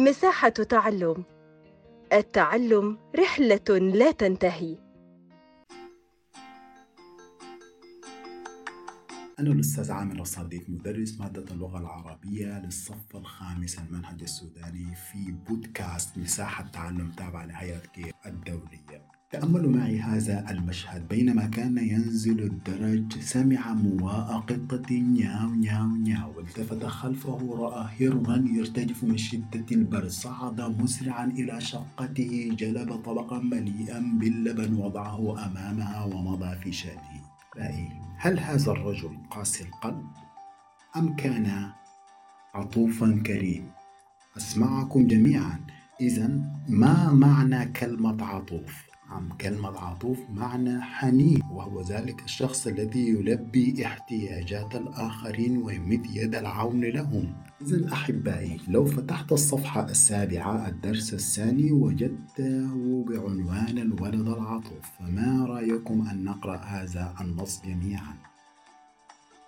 مساحة تعلم. التعلم رحلة لا تنتهي. أنا الأستاذ عامر الصديق مدرس مادة اللغة العربية للصف الخامس المنهج السوداني في بودكاست مساحة تعلم تابع لهيئة كير الدولية. تأملوا معي هذا المشهد بينما كان ينزل الدرج سمع مواء قطة نياو نياو نياو والتفت خلفه رأى هرا يرتجف من شدة البرد صعد مسرعا إلى شقته جلب طبقا مليئا باللبن وضعه أمامها ومضى في شأنه. هل هذا الرجل قاسي القلب؟ أم كان عطوفا كريم؟ أسمعكم جميعا. إذا ما معنى كلمة عطوف؟ عن كلمة عطوف معنى حنين وهو ذلك الشخص الذي يلبي احتياجات الآخرين ويمد يد العون لهم. إذا أحبائي لو فتحت الصفحة السابعة الدرس الثاني وجدته بعنوان الولد العطوف فما رأيكم أن نقرأ هذا النص جميعا؟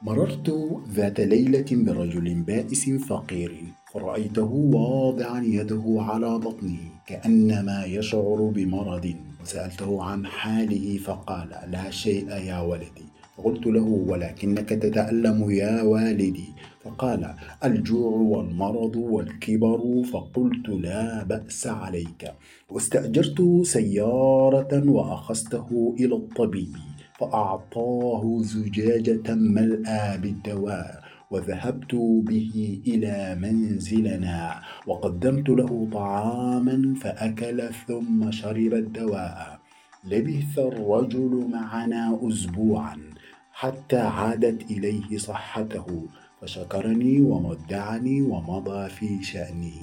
مررت ذات ليلة برجل بائس فقير فرأيته واضعا يده على بطنه كأنما يشعر بمرض. وسألته عن حاله فقال لا شيء يا ولدي. فقلت له ولكنك تتألم يا والدي. فقال الجوع والمرض والكبر. فقلت لا بأس عليك. واستأجرت سيارة وأخذته إلى الطبيب فأعطاه زجاجة ملأى بالدواء. وذهبت به إلى منزلنا وقدمت له طعاما فأكل ثم شرب الدواء. لبث الرجل معنا أسبوعا حتى عادت إليه صحته فشكرني ومدعني ومضى في شأنه.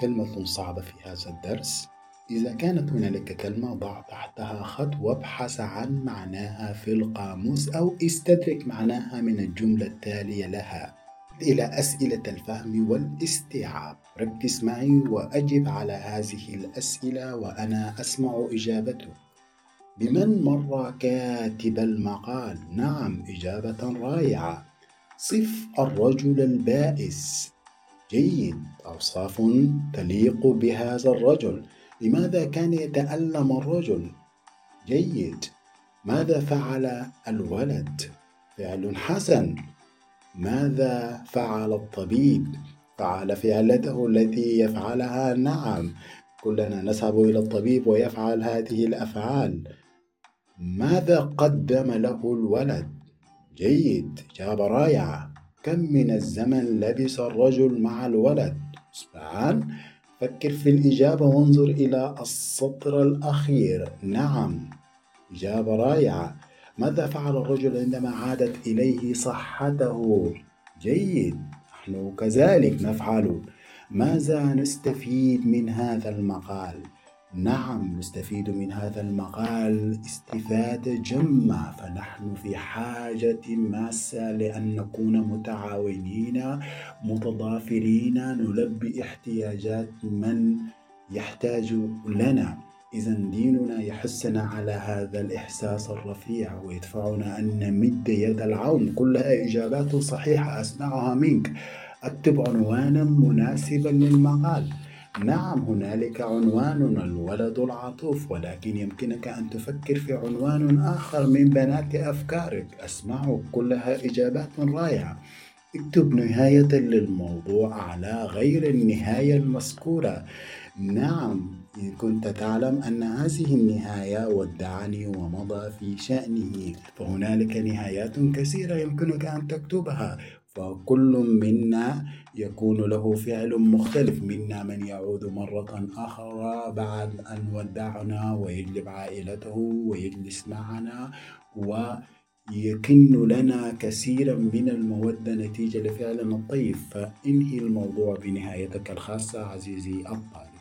كلمة صعبة في هذا الدرس. إذا كانت هنالك كلمة ضع تحتها خط وابحث عن معناها في القاموس أو استدرك معناها من الجملة التالية لها. إلى أسئلة الفهم والاستيعاب. ركز معي وأجب على هذه الأسئلة وأنا أسمع إجابته بمن مر كاتب المقال؟ نعم إجابة رائعة. صف الرجل البائس. جيد أوصاف تليق بهذا الرجل. لماذا كان يتألم الرجل؟ جيد. ماذا فعل الولد؟ فعل حسن. ماذا فعل الطبيب؟ فعل فعلته التي يفعلها؟ نعم. كلنا نذهب إلى الطبيب ويفعل هذه الأفعال. ماذا قدم له الولد؟ جيد. إجابة رائعة. كم من الزمن لبس الرجل مع الولد؟ أسبوعان فكر في الإجابة وانظر إلى السطر الأخير. نعم إجابة رائعة. ماذا فعل الرجل عندما عادت إليه صحته؟ جيد نحن كذلك نفعل. ماذا نستفيد من هذا المقال؟ نعم نستفيد من هذا المقال استفادة جمة فنحن في حاجة ماسة لأن نكون متعاونين متضافرين نلبي احتياجات من يحتاج لنا. إذا ديننا يحثنا على هذا الإحساس الرفيع ويدفعنا أن نمد يد العون. كلها إجابات صحيحة أسمعها منك. أكتب عنوانا مناسبا للمقال. نعم هنالك عنوان الولد العطوف ولكن يمكنك أن تفكر في عنوان آخر من بنات أفكارك. أسمعك كلها إجابات رائعة. اكتب نهاية للموضوع على غير النهاية المذكورة. نعم إن كنت تعلم أن هذه النهاية ودعني ومضى في شأنه فهنالك نهايات كثيرة يمكنك أن تكتبها. فكل منا يكون له فعل مختلف. منا من يعود مرة أخرى بعد أن ودعنا ويجلب عائلته ويجلس معنا ويكن لنا كثيرا من المودة نتيجة لفعلنا الطيب. فانهي الموضوع بنهايتك الخاصة عزيزي الطالب.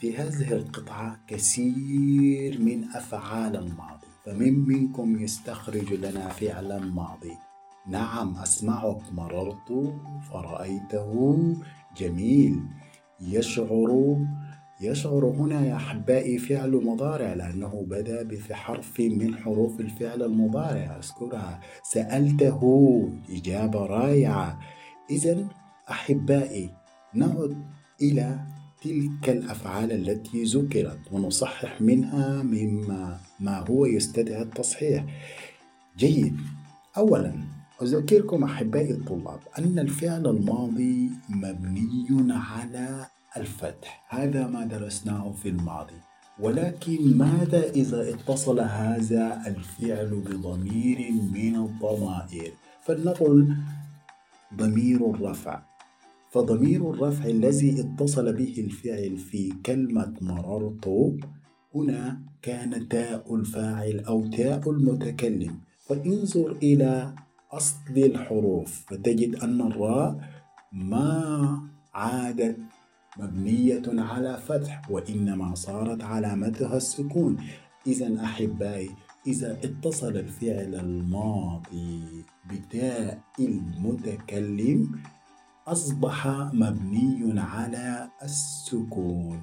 في هذه القطعة كثير من أفعال الماضي فمن منكم يستخرج لنا فعلا ماضي. نعم أسمعك. مررت فرأيته. جميل. يشعر يشعر هنا يا أحبائي فعل مضارع لأنه بدأ بحرف من حروف الفعل المضارع. أذكرها. سألته. إجابة رائعة. إذا أحبائي نعد إلى تلك الأفعال التي ذكرت ونصحح منها مما ما هو يستدعي التصحيح. جيد. أولا أذكركم أحبائي الطلاب أن الفعل الماضي مبني على الفتح. هذا ما درسناه في الماضي. ولكن ماذا إذا اتصل هذا الفعل بضمير من الضمائر؟ فلنقل ضمير الرفع. فضمير الرفع الذي اتصل به الفعل في كلمة مررت هنا كان تاء الفاعل أو تاء المتكلم. فانظر إلى أصل الحروف فتجد أن الراء ما عادت مبنية على فتح وإنما صارت علامتها السكون. إذا أحبائي إذا اتصل الفعل الماضي بتاء المتكلم أصبح مبني على السكون.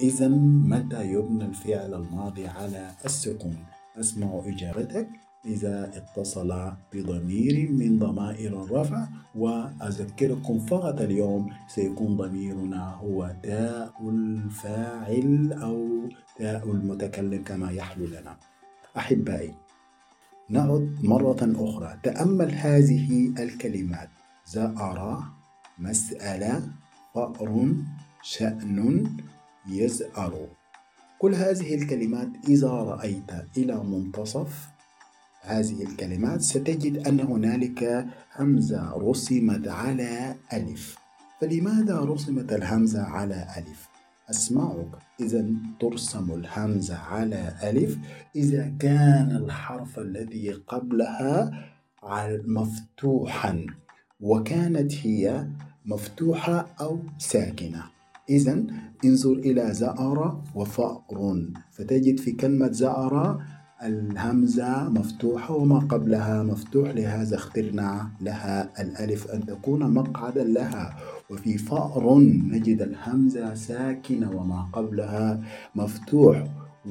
إذا متى يبنى الفعل الماضي على السكون؟ أسمع إجابتك. إذا اتصل بضمير من ضمائر الرفع وأذكركم فقط اليوم سيكون ضميرنا هو تاء الفاعل أو تاء المتكلم كما يحلو لنا. أحبائي نعد مرة أخرى. تأمل هذه الكلمات. زأر مسألة فأر شأن يزأر. كل هذه الكلمات إذا رأيت إلى منتصف هذه الكلمات ستجد أن هنالك همزة رسمت على ألف. فلماذا رسمت الهمزة على ألف؟ أسمعك. إذا ترسم الهمزة على ألف إذا كان الحرف الذي قبلها مفتوحا وكانت هي مفتوحة أو ساكنة. إذا انظر إلى زأر وفأر. فتجد في كلمة زأر الهمزة مفتوحة وما قبلها مفتوح لهذا اخترنا لها الألف أن تكون مقعدا لها. وفي فأر نجد الهمزة ساكنة وما قبلها مفتوح.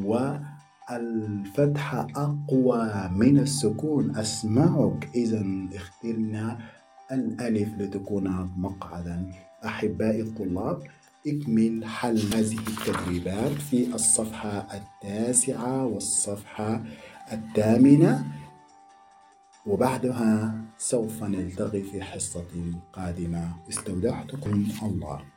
والفتحة أقوى من السكون. أسمعك إذا اخترنا الألف لتكون مقعدا. أحبائي الطلاب اكمل حل هذه التدريبات في الصفحة التاسعة والصفحة الثامنة. وبعدها سوف نلتقي في حصة قادمة. استودعتكم الله.